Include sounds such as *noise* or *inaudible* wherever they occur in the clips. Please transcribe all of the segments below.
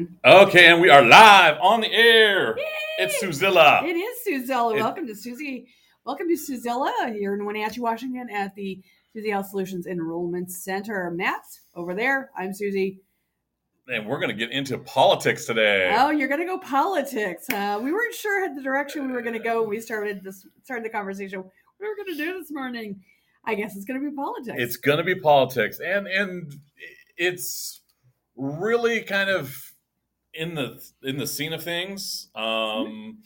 again. Okay, and we are live on the air. It's Suzilla. It is Suzilla. It- Welcome to Susie. Welcome to Suzilla here in Wenatchee, Washington, at the Susie Health Solutions Enrollment Center. Matt over there. I'm Susie. And we're going to get into politics today. Oh, you're gonna go politics. Uh, we weren't sure the direction we were gonna go when we started this started the conversation. What are we were gonna do this morning? I guess it's gonna be politics. It's going to be politics, and and it's really kind of in the in the scene of things. Um,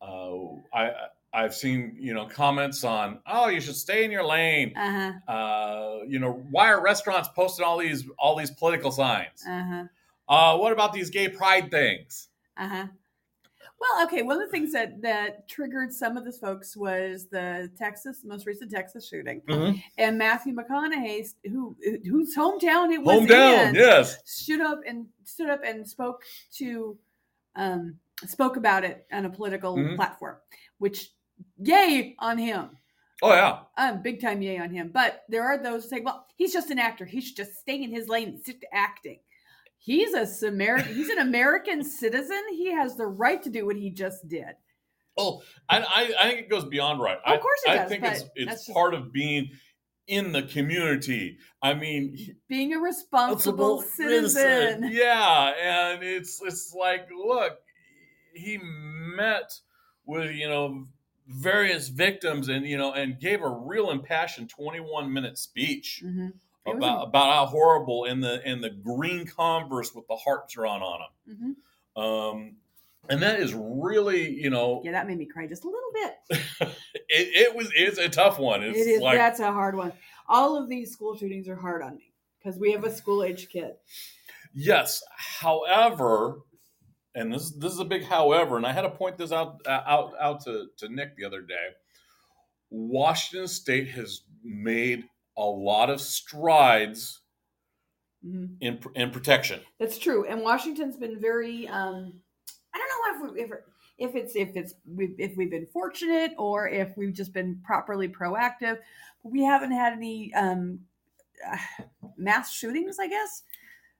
uh, I I've seen you know comments on oh you should stay in your lane. uh huh. Uh, you know why are restaurants posting all these all these political signs? Uh huh. Uh, what about these gay pride things? Uh huh. Well, okay. One of the things that that triggered some of the folks was the Texas, most recent Texas shooting, and Matthew McConaughey, who whose hometown it was Hometown, in, yes. stood up and stood up and spoke to, um, spoke about it on a political Mhm. platform, which yay on him. Oh yeah. Um, big time yay on him. But there are those who say, well, he's just an actor. He should just stay in his lane and stick to acting. He's a Samaritan. He's an American citizen. He has the right to do what he just did. Oh, I, I, I think it goes beyond right. Of course it I does, think it's it's just- part of being in the community. I mean, Being a responsible citizen. Yeah, and it's it's like, look, he met with you know various victims and you know and gave a real impassioned 21 minute speech Mhm. About about how horrible in the in the green converse with the heart drawn on them Mhm. um and that is really you know Yeah, that made me cry just a little bit. *laughs* it, it was it's a tough one it's it is. like that's a hard one. All of these school shootings are hard on me because we have a school age kid. yes however and this this is a big however and i had to point this out uh, out out to to nick the other day washington state has made a lot of strides Mhm. in in protection That's true. And Washington's been very. Um, I don't know if we, if if it's if it's we've, if we've been fortunate or if we've just been properly proactive. But we haven't had any um, uh, *sighs* mass shootings, I guess,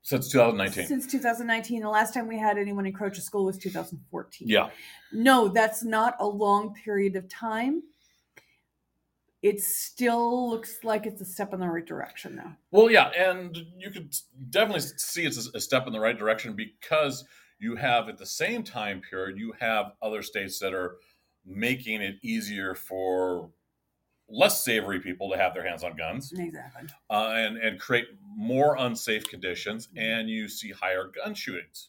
since 2019 since 2019. The last time we had anyone encroach a school was 2014. yeah No, that's not a long period of time. It still looks like it's a step in the right direction, though. Well, yeah, and you could definitely see it's a step in the right direction because you have at the same time period you have other states that are making it easier for less savory people to have their hands on guns Exactly. uh, and and create more unsafe conditions, and you see higher gun shootings.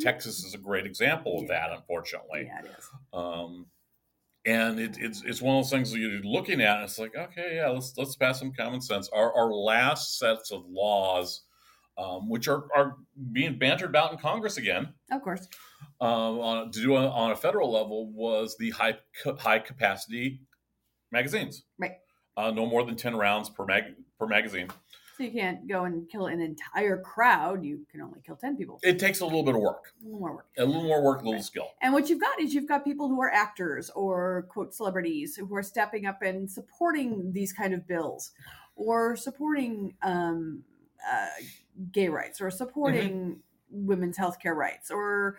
Texas is a great example of that, unfortunately. Yeah, it is. Um, and it, it's it's one of those things that you're looking at, and it's like, okay, yeah, let's let's pass some common sense. Our our last sets of laws, um, which are are being bantered about in Congress again, Of course. um, on, to do on, on a federal level, was the high high capacity magazines. Right. Uh, no more than ten rounds per mag per magazine. So you can't go and kill an entire crowd. You can only kill 10 people. It takes a little bit of work, A little more work. a little more work, a little Right. skill. And what you've got is you've got people who are actors or quote celebrities who are stepping up and supporting these kind of bills or supporting um, uh, gay rights or supporting women's healthcare rights or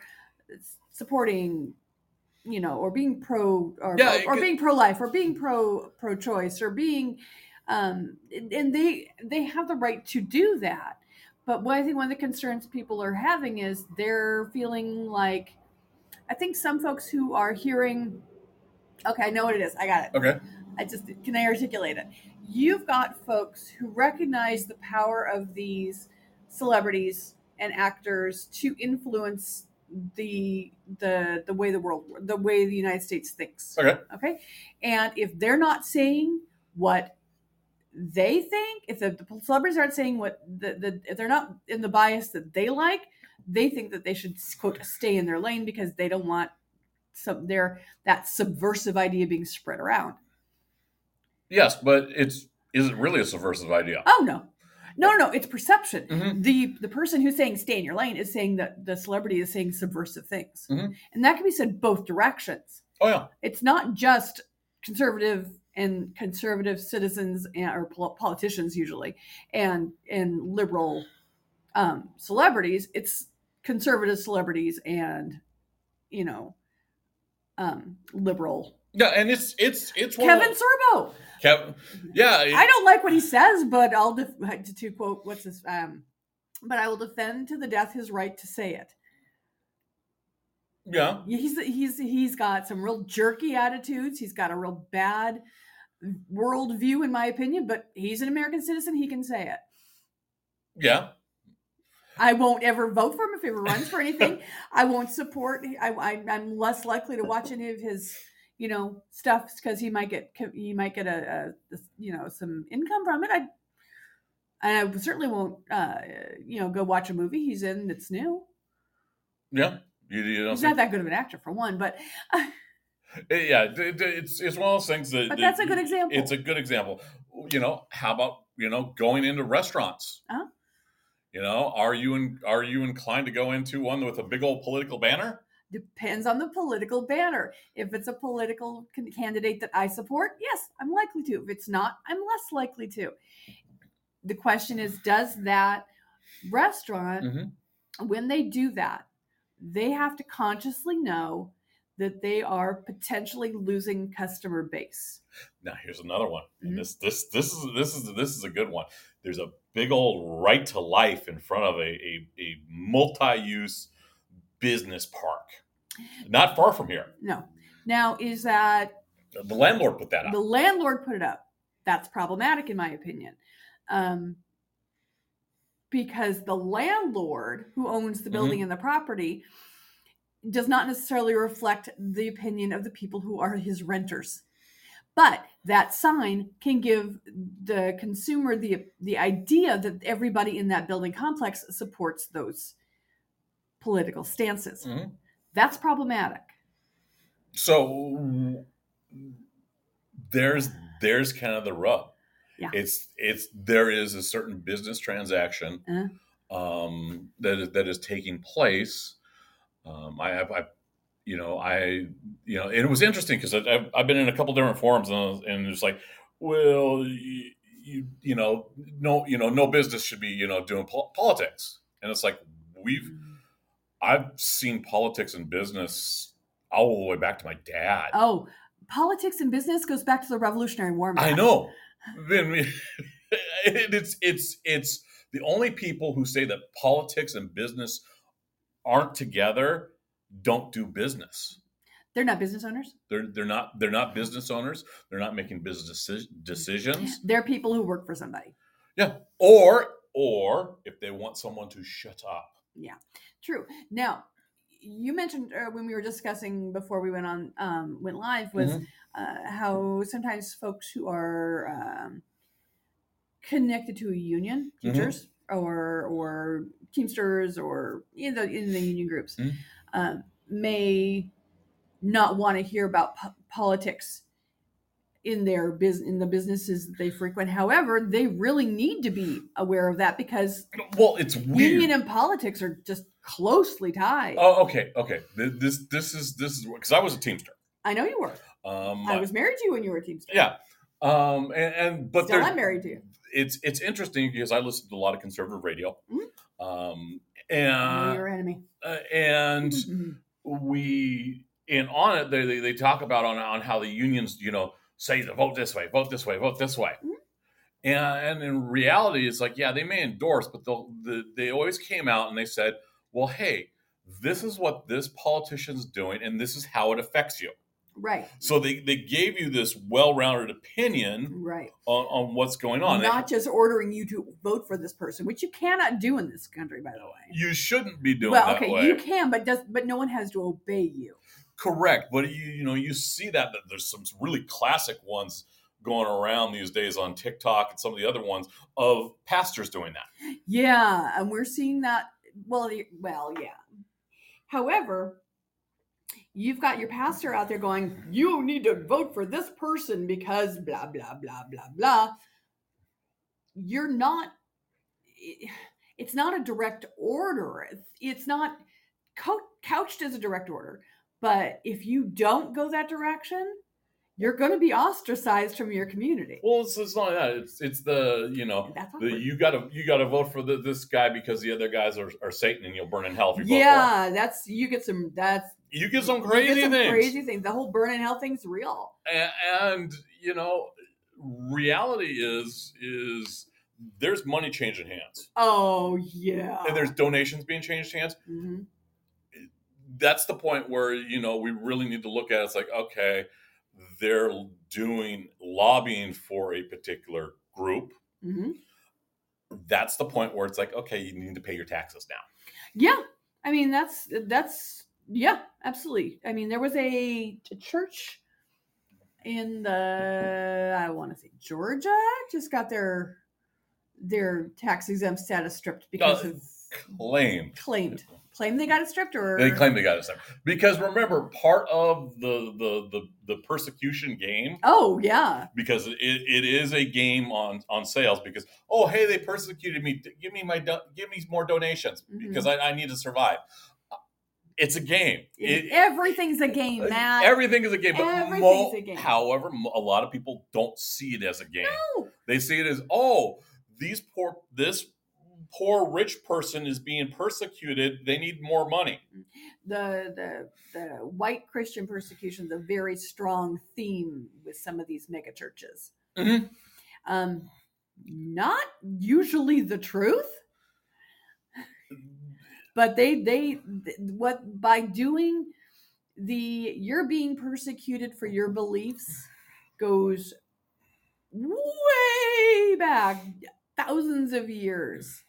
supporting you know or being pro or, Yeah, or, or being pro-life or being pro pro-choice or being um, and they they have the right to do that but what I think one of the concerns people are having is they're feeling like I think some folks who are hearing, okay, I know what it is. I got it. Okay. I just can I articulate it. You've got folks who recognize the power of these celebrities and actors to influence the the the way the world the way the United States thinks. Okay. Okay. And if they're not saying what they think, if the, the celebrities aren't saying what the, the if they're not in the bias that they like, they think that they should quote stay in their lane because they don't want some their that subversive idea being spread around. Yes, but it's is it really a subversive idea? Oh no. No, no, no, it's perception. Mhm. The the person who's saying stay in your lane is saying that the celebrity is saying subversive things. Mhm. And that can be said both directions. Oh yeah. It's not just conservative and conservative citizens and, or politicians usually and and liberal um, celebrities. It's conservative celebrities and you know um liberal Yeah, and it's it's it's Kevin of- Sorbo. Kevin. Yeah, it- I don't like what he says, but I'll def- to, to quote what's this um but I will defend to the death his right to say it. yeah. He's he's he's got some real jerky attitudes. He's got a real bad worldview, in my opinion. But he's an American citizen. He can say it. Yeah. I won't ever vote for him if he *laughs* runs for anything. I won't support. I, I I'm less likely to watch any of his you know stuff because he might get he might get a, a you know some income from it. I I certainly won't uh you know go watch a movie he's in that's new. Yeah. You, you don't He's think- not that good of an actor for one, but *laughs* Yeah, it's it's one of those things that. but that that's a good example. It's a good example. You know, how about you know going into restaurants? Uh-huh. You know, are you in, are you inclined to go into one with a big old political banner? depends on the political banner. If it's a political can- candidate that I support, yes, I'm likely to. If it's not, I'm less likely to. The question is does that restaurant, Mhm. when they do that, they have to consciously know that they are potentially losing customer base. Now here's another one. Mhm. And this this this is this is this is a good one. There's a big old right to life in front of a a, a multi-use business park, not far from here. No. Now, is that The landlord put that up. the landlord put it up. That's problematic, in my opinion. Um, because the landlord who owns the building and the property does not necessarily reflect the opinion of the people who are his renters. But that sign can give the consumer the the idea that everybody in that building complex supports those political stances. Mhm. That's problematic. So there's there's kind of the rub. Yeah. It's it's there is a certain business transaction Uh-huh. um, that is that is taking place. Um, I have I you know I you know and it was interesting because I've, I've been in a couple different forums and, and it's like well you, you you know no you know no business should be you know doing pol- politics and it's like we've I've seen politics and business all the way back to my dad. Oh, politics and business goes back to the Revolutionary War. I know. Then *laughs* it's it's it's the only people who say that politics and business aren't together don't do business. They're not business owners. They're they're not they're not business owners. They're not making business deci- decisions. They're people who work for somebody. Yeah. Or or if they want someone to shut up. Yeah. True. Now, you mentioned uh, when we were discussing before we went on um, went live was Mhm. uh, how sometimes folks who are um, connected to a union, Mhm. teachers or or teamsters or in the in the union groups, Mhm. um, may not want to hear about po- politics in their business in the businesses that they frequent. However, they really need to be aware of that because Well, it's weird. union and politics are just closely tied. Oh, okay, okay. This this is this is because I was a teamster. I know you were. Um, I was married to you when you were a teamster. yeah. Um, and, and but Still, I'm married to you. It's it's interesting because I listen to a lot of conservative radio, Mhm. um, and your enemy. uh, and Mhm. we and on it they, they they talk about on on how the unions you know say to vote this way, vote this way, vote this way, Mhm. and and in reality it's like yeah they may endorse, but the, they always came out and they said, well hey, this is what this politician's doing and this is how it affects you. Right, So they, they gave you this well-rounded opinion right. on, on what's going on. Not just ordering you to vote for this person, which you cannot do in this country, by the way. you shouldn't be doing Well, that okay, way. you can, but does but no one has to obey you. Correct, but you you know you see that, that there's some really classic ones going around these days on TikTok and some of the other ones of pastors doing that. Yeah, and we're seeing that. Well, well, yeah. However, you've got your pastor out there going, "You need to vote for this person because blah blah blah blah blah." You're not. It's not a direct order. It's not couched as a direct order. But if you don't go that direction, you're going to be ostracized from your community. Well, it's, it's not that. It's it's the you know the, you gotta you gotta vote for the, this guy because the other guys are, are Satan and you'll burn in hell if you vote for him. yeah, that's you get some that's You get some crazy get some things. Crazy things. The whole burn in hell thing's real. and, and you know reality is is there's money changing hands Oh yeah. and there's donations being changed hands hmm that's the point where you know we really need to look at it. it's like okay they're doing lobbying for a particular group hmm that's the point where it's like okay you need to pay your taxes now Yeah, I mean that's that's yeah, absolutely. I mean there was a, a church in the I want to say Georgia just got their their tax exempt status stripped because Uh, of claimed. Claimed. Claim they got it stripped or they claim they got it stripped. Because remember part of the the the, the persecution game oh yeah. because it, it is a game on on sales because oh hey they persecuted me. Give me my do- give me more donations Mhm. because I, I need to survive it's a game It- everything's a game, Matt. everything is a game but mo- a game. however a lot of people don't see it as a game No. they see it as oh these poor this poor rich person is being persecuted they need more money the the the white Christian persecution is a very strong theme with some of these mega churches. Mhm. Um, not usually the truth, but they they what by doing the you're being persecuted for your beliefs goes way back thousands of years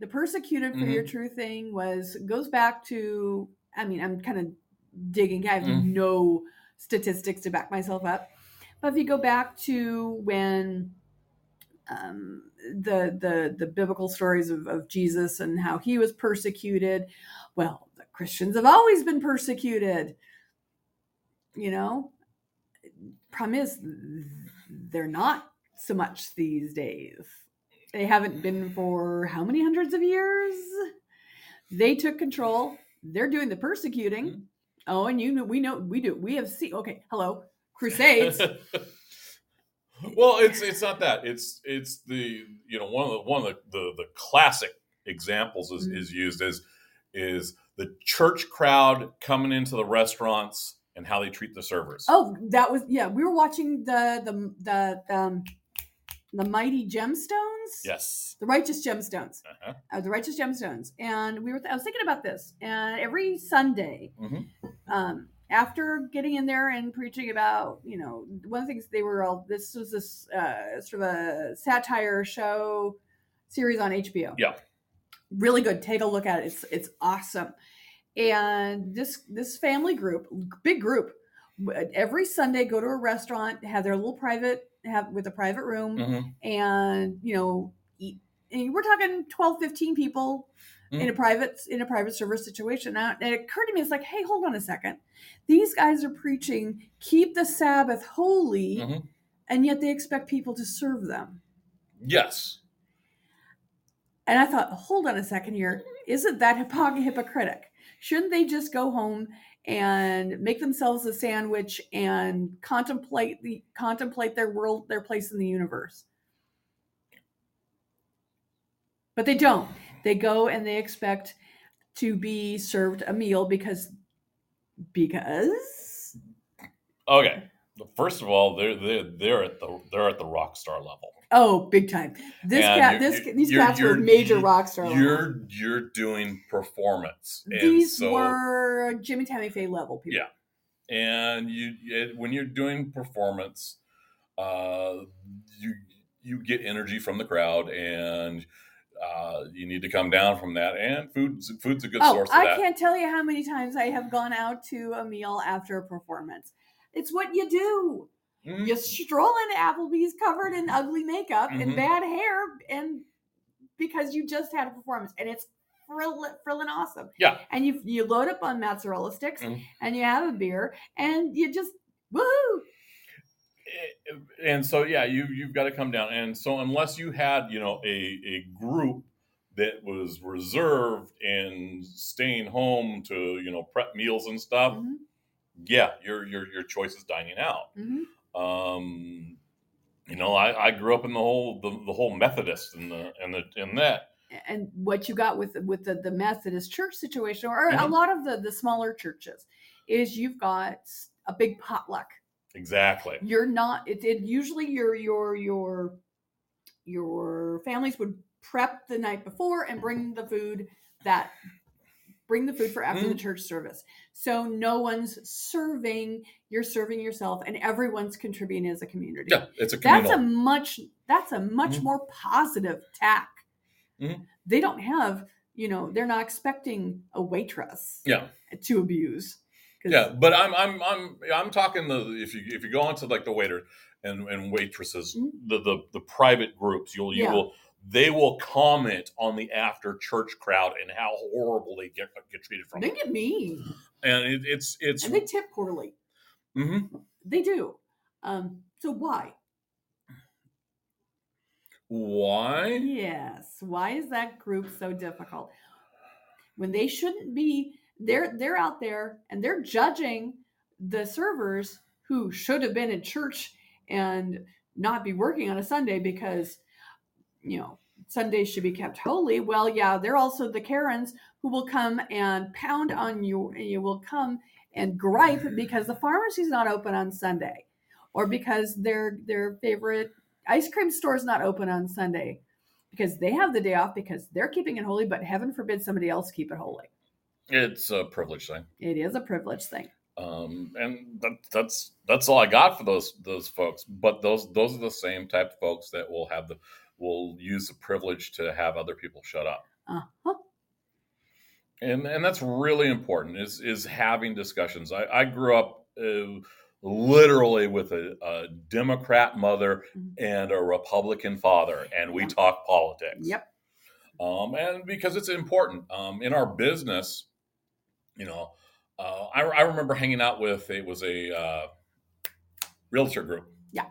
the persecuted for your true thing was goes back to i mean i'm kind of digging i have Mm. no statistics to back myself up but if you go back to when um, the the the biblical stories of, of jesus and how he was persecuted. Well the christians have always been persecuted. You know problem is they're not so much these days. They haven't been for how many hundreds of years? They took control. They're doing the persecuting. Oh and you know we know we do we have seen okay hello *laughs* crusades well, it's it's not that. It's it's the you know one of the one of the the, the classic examples is, Mhm. is used as is the church crowd coming into the restaurants and how they treat the servers. oh that was yeah we were watching the the the um the mighty gemstones Yes. the righteous gemstones Uh-huh. uh, the righteous gemstones and we were i was thinking about this and every sunday Mhm. um, after getting in there and preaching about you know one of the things they were all this was this uh, sort of a satire show series on hbo Yeah. really good. Take a look at it. It's it's awesome. And this this family group big group every sunday go to a restaurant have their little private have with a private room Mhm. and you know eat and we're talking 12 15 people in a private in a private server situation. Now it occurred to me it's like hey hold on a second. These guys are preaching keep the sabbath holy Mhm. and yet they expect people to serve them. Yes. and i thought hold on a second here. Isn't that hypocr- hypocritic? Shouldn't they just go home and make themselves a sandwich and contemplate the contemplate their world their place in the universe? But they don't they go and they expect to be served a meal because because Okay. First of all, they're they're they're at the they're at the rock star level. oh big time this And cat this these you're- cats were you're- major rock star. You're you're doing performance. And these so, were jimmy tammy faye level people Yeah. and you it, when you're doing performance uh you you get energy from the crowd and uh you need to come down from that and food's food's a good oh source of i that can't tell you how many times i have gone out to a meal after a performance it's what you do Mhm. you stroll into applebee's covered in ugly makeup and Mhm. bad hair and because you just had a performance and it's frill- frilling awesome Yeah. and you you load up on mozzarella sticks Mhm. and you have a beer and you just woohoo and so yeah you you've got to come down and so unless you had you know a a group that was reserved and staying home to you know prep meals and stuff Mhm. yeah, your your your choice is dining out. hmm Um, you know, I, I grew up in the whole the, the whole Methodist and the and the and that. and what you got with with the, the Methodist church situation, or a Mhm. lot of the the smaller churches, is you've got a big potluck. Exactly. You're not. It, it usually your your your your families would prep the night before and bring the food that bring the food for after the Mhm. church service. So no one's serving. You're serving yourself, and everyone's contributing as a community. Yeah, it's a That's a much that's a much Mhm. more positive tack. Mhm. They don't have, you know, they're not expecting a waitress yeah. to abuse. Yeah, but I'm I'm I'm I'm talking the if you if you go onto like the waiter and and waitresses Mhm. the, the the private groups you'll you Yeah. will they will comment on the after church crowd and how horrible they get get treated from They get mean and it, it's it's and they tip poorly. mhm. They do. Um, so why? why Yes. Why is that group so difficult? When they shouldn't be, they're they're out there and they're judging the servers who should have been in church and not be working on a Sunday because you know Sundays should be kept holy. Well, yeah, they're also the Karens who will come and pound on you. and You will come and gripe because the pharmacy's not open on Sunday, or because their their favorite ice cream store is not open on Sunday because they have the day off because they're keeping it holy, but heaven forbid somebody else keep it holy. It's a privilege thing It is a privilege thing. um and that, that's that's all i got for those those folks but those those are the same type of folks that will have the will use the privilege to have other people shut up Uh-huh. and and that's really important is is having discussions i i grew up uh, literally with a, a democrat mother Mhm. and a republican father and we Yeah. talk politics Yep. um, and because it's important um, in our business you know uh, I, I remember hanging out with it was a uh, realtor group Yeah.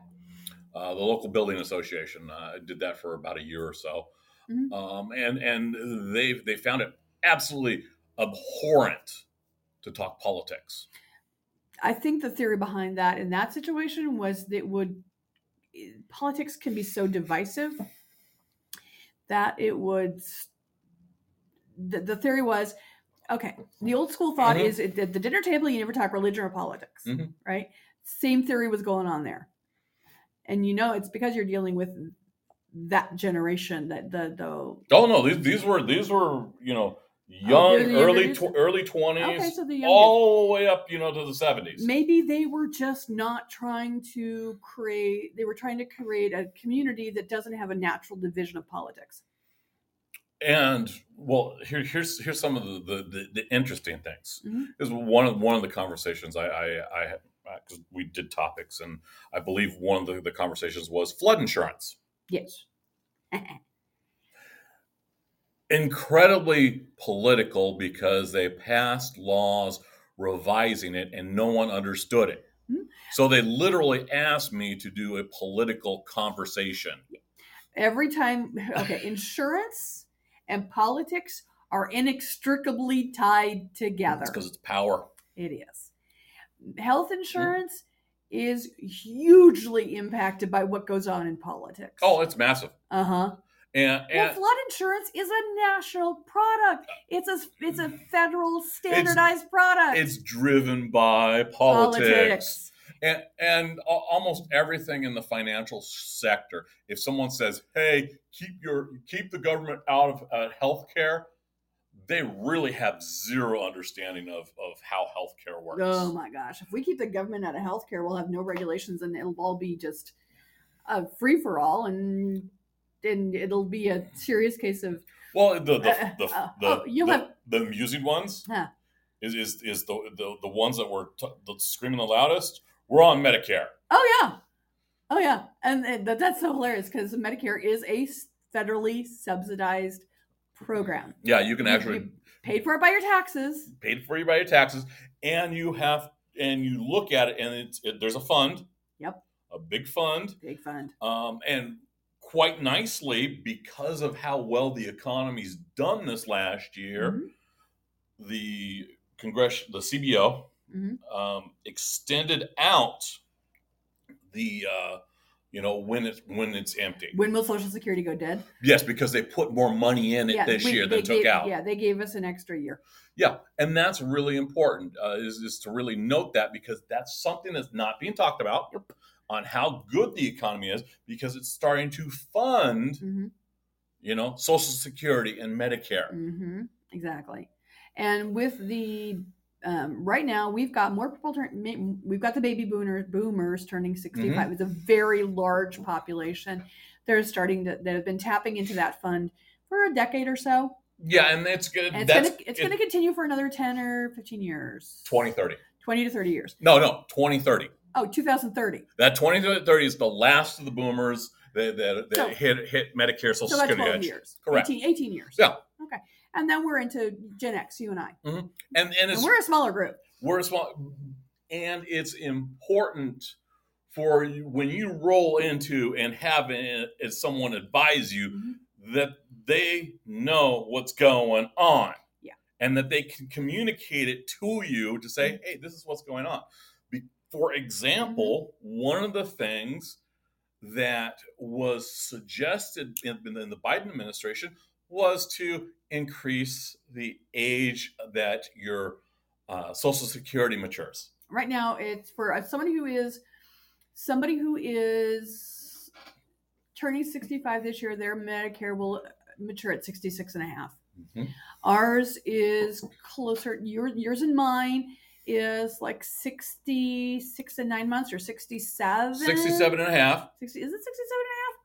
uh, the local building association uh, I did that for about a year or so Mhm. um, and and they they found it absolutely abhorrent to talk politics I think the theory behind that in that situation was that would politics can be so divisive that it would the, the theory was okay the old school thought Mhm. is at the dinner table you never talk religion or politics Mhm. right? Same theory was going on there. And you know it's because you're dealing with that generation that the the oh no these, these were these were you know young they're the early tw- early 20s okay so the all the way up you know to the 70s maybe they were just not trying to create they were trying to create a community that doesn't have a natural division of politics And well, here, here's here's some of the the, the, interesting things. Mhm. Is one of one of the conversations I I, I because we did topics, and I believe one of the, the conversations was flood insurance. yes *laughs* Incredibly political because they passed laws revising it, and no one understood it. Mhm. So they literally asked me to do a political conversation. every time *laughs* okay insurance and politics are inextricably tied together because it's power. it is health insurance is hugely impacted by what goes on in politics Oh, it's massive. uh-huh And, well, flood insurance is a national product. It's a it's a federal standardized product. it's driven by politics. And and almost everything in the financial sector if someone says hey keep your keep the government out of uh, healthcare they really have zero understanding of of how healthcare works Oh my gosh! If we keep the government out of healthcare, we'll have no regulations, and it'll all be just a free for all, and and it'll be a serious case of well the the, Uh, the, uh, the, oh, you'll the, have- the amusing ones Huh. is, is is the, the the ones that were t- the screaming the loudest we're on medicare oh yeah, oh yeah, and, that, that's so hilarious because Medicare is a federally subsidized program. yeah you can actually you paid for it by your taxes. paid for you by your taxes, and you have and you look at it, and it's it, there's a fund. Yep. A big fund, Big fund. um, and quite nicely because of how well the economy's done this last year. Mhm. The congress, the CBO, Mhm. um, extended out the uh, you know when it's when it's empty. When will Social Security go dead? Yes, because they put more money in it this we- year than took gave, out. Yeah, they gave us an extra year. Yeah, and that's really important uh, is, is to really note that because that's something that's not being talked about Yep. on how good the economy is because it's starting to fund, hmm you know, Social Security and Medicare. hmm Exactly. And with the um, right now, we've got more people. Turn, we've got the baby boomers, boomers turning 65. Mm-hmm. It's a very large population. They're starting to that have been tapping into that fund for a decade or so, Yeah, and it's good. and it's that's gonna it's gonna continue for another 10 or 15 years, 2030. 20 to 30 years. No, no, 2030. Oh, 2030. That 2030 is the last of the boomers that, that, that So- hit hit Medicare Social So Security 12 edge. years. Correct. 18, 18 years. Yeah. And then we're into Gen X, you and I. Mm-hmm. And and it's And we're a smaller group. we're a small and it's important for you when you roll into and have as someone advise you Mhm. that they know what's going on Yeah. and that they can communicate it to you to say mm-hmm. hey this is what's going on Be- for example mm-hmm. one of the things that was suggested in, in the biden administration was to increase the age that your uh, social security matures. Right now it's for uh, somebody who is somebody who is turning 65 this year their medicare will mature at 66 and a half. Mhm. ours is closer your, yours and mine is like 66 and 9 months or 67 67 and a half. 60, is it 67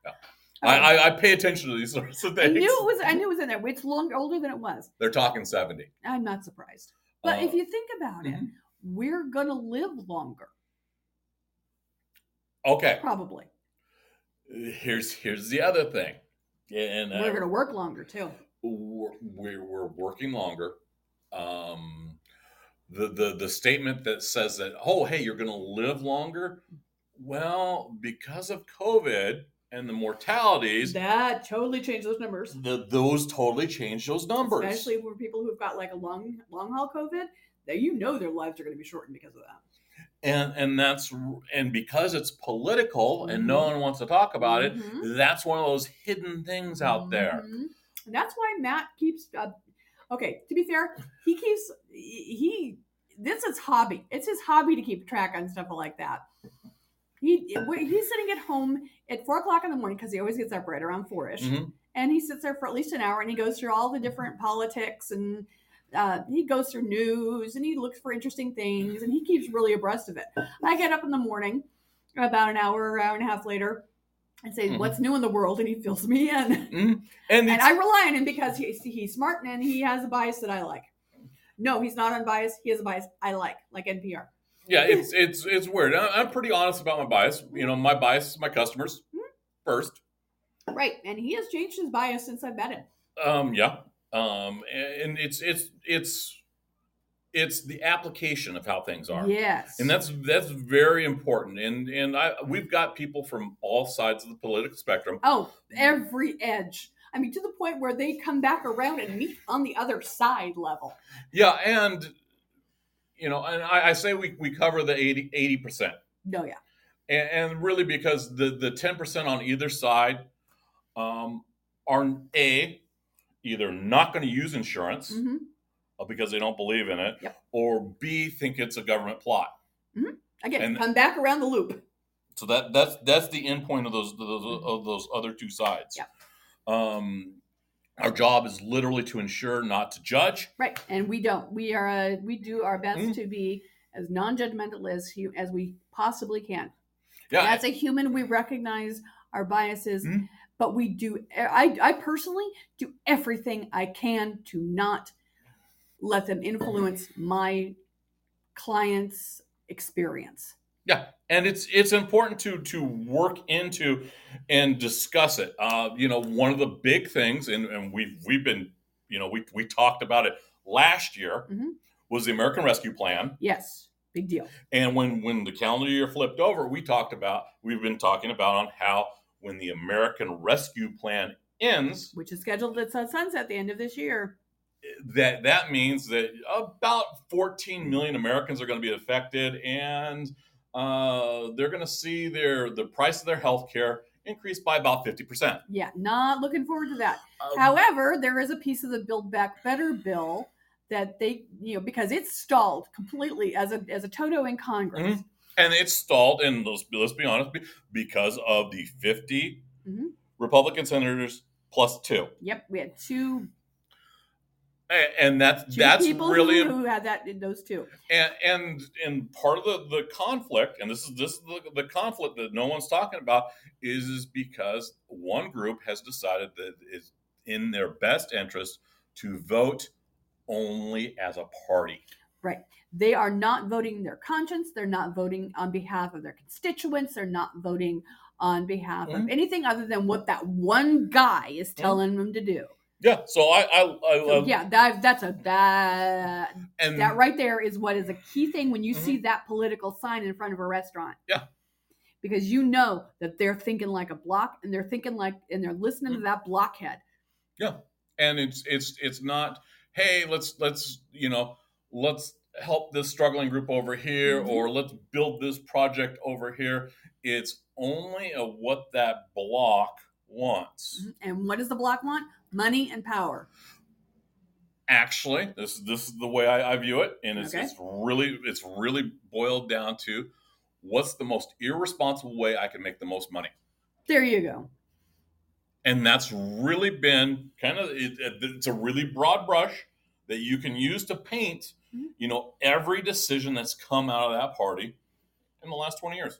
and a half I, I, I pay attention to these *laughs* sorts of things. I knew it was i knew it was in there. It's long older than it was. They're talking 70 i'm not surprised. But Uh, if you think about it mhm. we're gonna live longer. Okay. Probably. Here's here's the other thing. And uh, we're gonna work longer too. we're, we're we're working longer. Um the the the statement that says that oh hey you're going to live longer? Well because of covid and the mortalities That totally changed those numbers. the, those totally change those numbers Especially for people who've got like a long long haul COVID, that you know their lives are going to be shortened because of that. and and that's and because it's political and no Mhm. one wants to talk about it Mhm. that's one of those hidden things out there Mhm. And that's why Matt keeps. Uh, okay, to be fair, he keeps he. This is hobby. It's his hobby to keep track on stuff like that. He he's sitting at home at four o'clock in the morning because he always gets up right around four ish. Mhm. and he sits there for at least an hour and he goes through all the different politics and uh, he goes through news and he looks for interesting things and he keeps really abreast of it. I get up in the morning about an hour, hour and a half later and say, Mhm. What's new in the world? And he fills me in. Mhm. And and I rely on him because he's, he's smart and he has a bias that I like. No, he's not unbiased. He has a bias I like, like NPR. Yeah it's it's it's weird i'm pretty honest about my bias you know my bias is my customers first Right. And he has changed his bias since I've met him. Um, yeah. Um, and it's it's it's it's the application of how things are. Yes. And that's that's very important. And and I we've got people from all sides of the political spectrum. Oh, every edge. I mean, to the point where they come back around and meet on the other side level. Yeah, and you know, and I, I say we, we cover the 80 percent. No, yeah. And, and really because the the ten percent on either side um, are a either not going to use insurance hmm uh, because they don't believe in it, Yep. or B think it's a government plot. Again, And- come back around the loop. So that that's that's the end point of those those of those other two sides. Yeah. Um, our job is literally to ensure, not to judge. Right. And we don't. We are. Uh, we do our best Mhm. to be as non-judgmental as as we possibly can. Yeah, As a human, we recognize our biases, Mhm. but we do. I I personally do everything I can to not let them influence my clients' experience. Yeah, and it's it's important to to work into and discuss it. Uh, you know, one of the big things, and, and we've we've been, you know, we we talked about it last year Mhm. was the American Rescue Plan. Yes, big deal. And when when the calendar year flipped over, we talked about we've been talking about on how when the American Rescue Plan ends, Which is scheduled at sunset at the end of this year. that that means that about 14 million Americans are going to be affected, and uh, they're going to see their the price of their health care increase by about 50 percent. Yeah, not looking forward to that. Um, However, there is a piece of the Build Back Better bill that they, you know, because it's stalled completely as a as a toto in Congress. Mhm. and it's stalled, and let's, let's be honest, because of the 50 Mhm. Republican senators plus two, Yep, we had two, and that's two that's really who, who had that in those two. and and and part of the the conflict and this is this is the, the conflict that no one's talking about is is because one group has decided that it's in their best interest to vote only as a party Right. They are not voting their conscience. They're not voting on behalf of their constituents. They're not voting on behalf of Mhm. anything other than what that one guy is telling them to do. Yeah so i i, I, So yeah, that, that's a that and that right there is what is a key thing when you Mhm. see that political sign in front of a restaurant. Yeah. Because you know that they're thinking like a block and they're thinking like and they're listening Mm-hmm. to that blockhead. Yeah, and it's it's it's not hey let's let's you know let's help this struggling group over here Mhm. or let's build this project over here it's only a what that block wants And what does the block want? Money and power. actually this this is the way I, I view it and it's, Okay. it's really it's really boiled down to what's the most irresponsible way i can make the most money There you go. and that's really been kind of it, it- it's a really broad brush that you can use to paint Mhm. you know every decision that's come out of that party in the last 20 years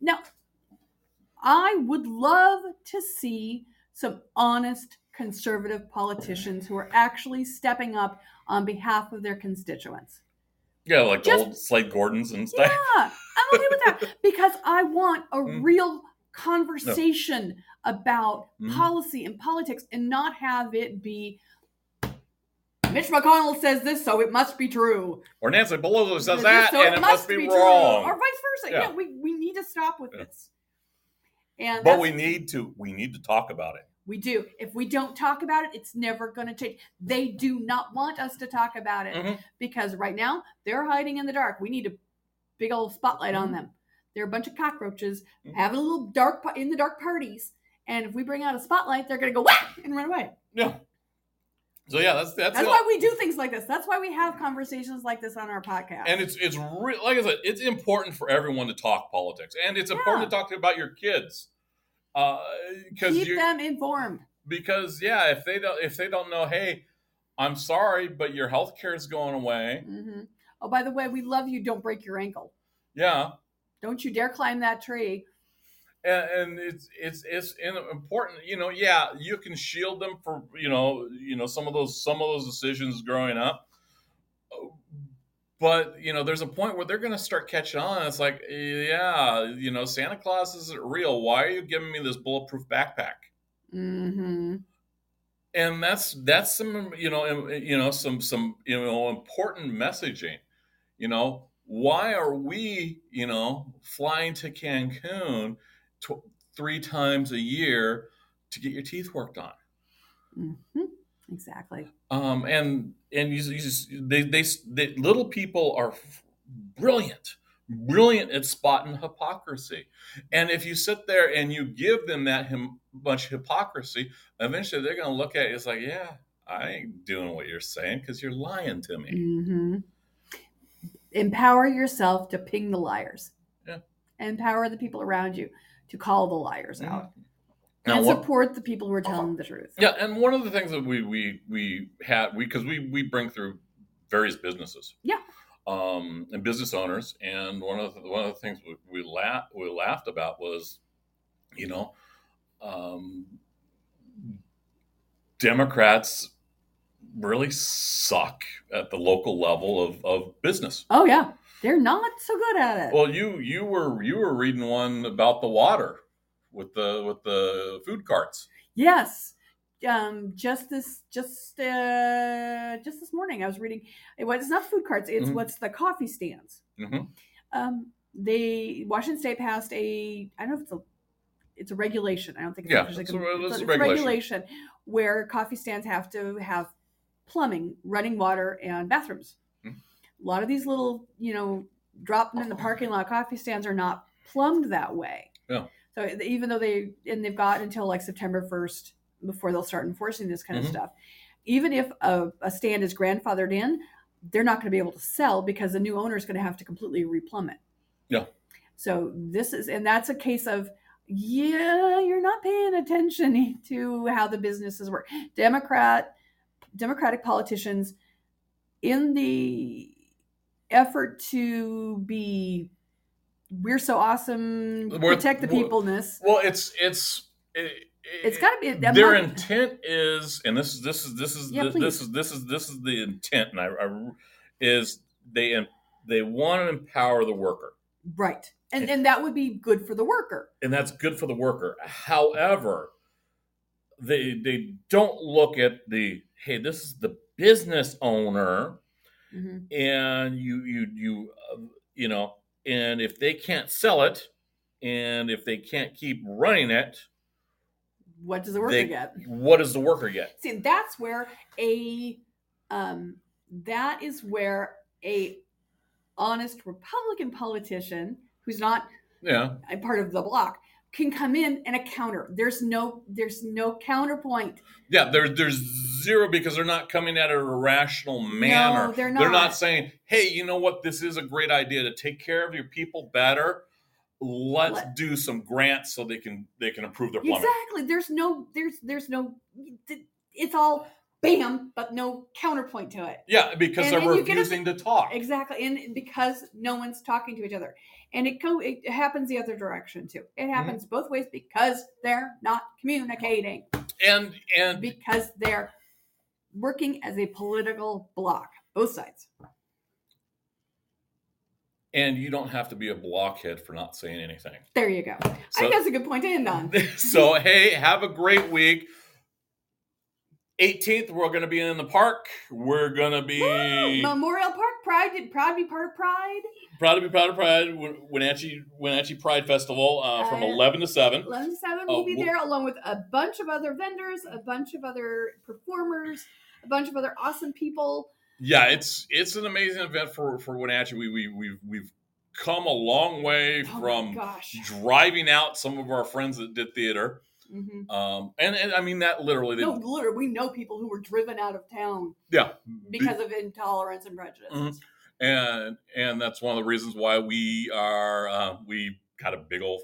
Now, I would love to see some honest conservative politicians who are *sighs* actually stepping up on behalf of their constituents. yeah like Just- old Slade Gortons and stuff Yeah, I'm okay with that *laughs* because I want a Mm. real conversation about Mhm. policy and politics and not have it be Mitch McConnell says this, so it must be true. or nancy pelosi says that so and it must be, true, wrong or vice versa. Yeah. Yeah, we, we need to stop with Yeah. this. And but we need to we need to talk about it we do. If we don't talk about it, it's never going to change. They do not want us to talk about it Mhm. because right now they're hiding in the dark. We need a big old spotlight on Mhm. them. They're a bunch of cockroaches Mhm. having a little dark in the dark parties. And if we bring out a spotlight, they're going to go whack and run away. yeah so yeah that's that's, That's why we do things like this. That's why we have conversations like this on our podcast. and it's it's re- like I said, it's important for everyone to talk politics, and it's important to talk about your kids, because keep you them informed. because yeah, if they don't if they don't know, hey, I'm sorry, but your health care is going away. hmm Oh, by the way, we love you. Don't break your ankle. Yeah, Don't you dare climb that tree. and, and it's it's it's important. You know, yeah, you can shield them for you know you know some of those some of those decisions growing up. But you know, there's a point where they're going to start catching on. It's like, yeah, you know, Santa Claus isn't real. Why are you giving me this bulletproof backpack? Mm-hmm. and that's that's some you know you know some some you know important messaging you know why are we you know flying to cancun tw- three times a year to get your teeth worked on hmm Exactly. Um and and you, you just, they, they they little people are brilliant brilliant at spotting hypocrisy. And if you sit there and you give them that him, much hypocrisy eventually they're going to look at it it's like yeah i ain't doing what you're saying because you're lying to me. Hmm Empower yourself to ping the liars. Yeah. Empower the people around you to call the liars out now, and what, support the people who are telling the truth. yeah and one of the things that we we we had we because we we bring through various businesses Yeah. um and business owners and one of the, one of the things we, we laughed we laughed about was you know um democrats really suck at the local level of, of business Oh yeah, they're not so good at it. well you you were you were reading one about the water with the with the food carts yes, um, just this, just uh, just this morning, I was reading. It was it's not food carts. It's Mhm. what's the coffee stands. hmm Um, they Washington State passed a I don't know if it's a it's a regulation. I don't think it's Yeah, it's a- con- it's a regulation. regulation where coffee stands have to have plumbing, running water, and bathrooms. Mhm. A lot of these little, you know, dropping in the parking lot coffee stands are not plumbed that way. Yeah. So even though they and they've got until like September first before they'll start enforcing this kind Mhm. of stuff. Even if a, a stand is grandfathered in, they're not going to be able to sell because the new owner is going to have to completely replumb it. Yeah. So this is, and that's a case of, yeah, you're not paying attention *laughs* to how the businesses work. Democrat, Democratic politicians, in the effort to be, we're so awesome, We're- protect the peopleness. Well, it's it's it, It's got to be their might- intent is, and this is this is this is Yeah, the, this is this is this is the intent, and I, I is they they want to empower the worker, right, and and that would be good for the worker. and that's good for the worker. However, they they don't look at the hey, this is the business owner, Mhm. and you you you uh, you know, and if they can't sell it, and if they can't keep running it, What does the worker they, get? what does the worker get? See, that's where a um, that is where a honest Republican politician who's not Yeah. a part of the block can come in and a counter. There's no there's no counterpoint. Yeah, there, there's zero because they're not coming at it in a rational manner. No, they're not. They're not. saying, "Hey, you know what? This is a great idea to take care of your people better. Let's Let- do some grants so they can they can improve their plumbing." Exactly. There's no there's there's no it's all bam, but no counterpoint to it. Yeah, because And- they're and get a- refusing to talk. Exactly, and because no one's talking to each other, and it go it happens the other direction too. It Mm-hmm. happens both ways because they're not communicating, And and because they're working as a political block, both sides. and you don't have to be a blockhead for not saying anything. There you go. I So- think that's a good point to end on. *laughs* so hey, have a great week. 18th, we're going to be in the park. We're going to be Woo! Memorial Park Pride did proud to be part of Pride. proud to be proud of Pride Wenatchee Wenatchee Pride Festival uh, from Uh, 11 to 7. Eleven to seven Oh, will be wh- there along with a bunch of other vendors, a bunch of other performers, a bunch of other awesome people. Yeah, it's it's an amazing event for for Wenatchee. We we we've we've come a long way Oh from driving out some of our friends that did theater. hmm Um, and and I mean that literally. No, literally, we know people who were driven out of town yeah, because of intolerance and prejudice. Mhm. and and that's one of the reasons why we are uh, we got a big old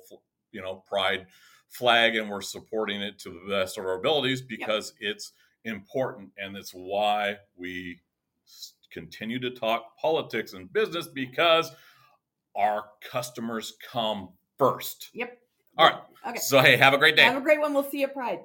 you know pride flag and we're supporting it to the best of our abilities because it's important and it's why we continue to talk politics and business because our customers come first Yep. all right Okay. so hey have a great day Have a great one. We'll see you at Pride.